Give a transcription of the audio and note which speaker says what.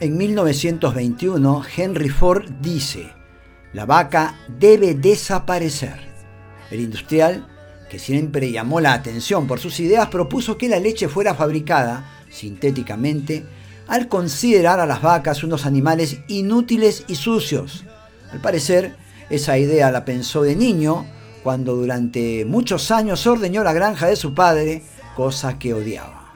Speaker 1: En 1921, Henry Ford dice, la vaca debe desaparecer. El industrial, que siempre llamó la atención por sus ideas, propuso que la leche fuera fabricada sintéticamente al considerar a las vacas unos animales inútiles y sucios. Al parecer, esa idea la pensó de niño cuando durante muchos años ordeñó la granja de su padre, cosa que odiaba.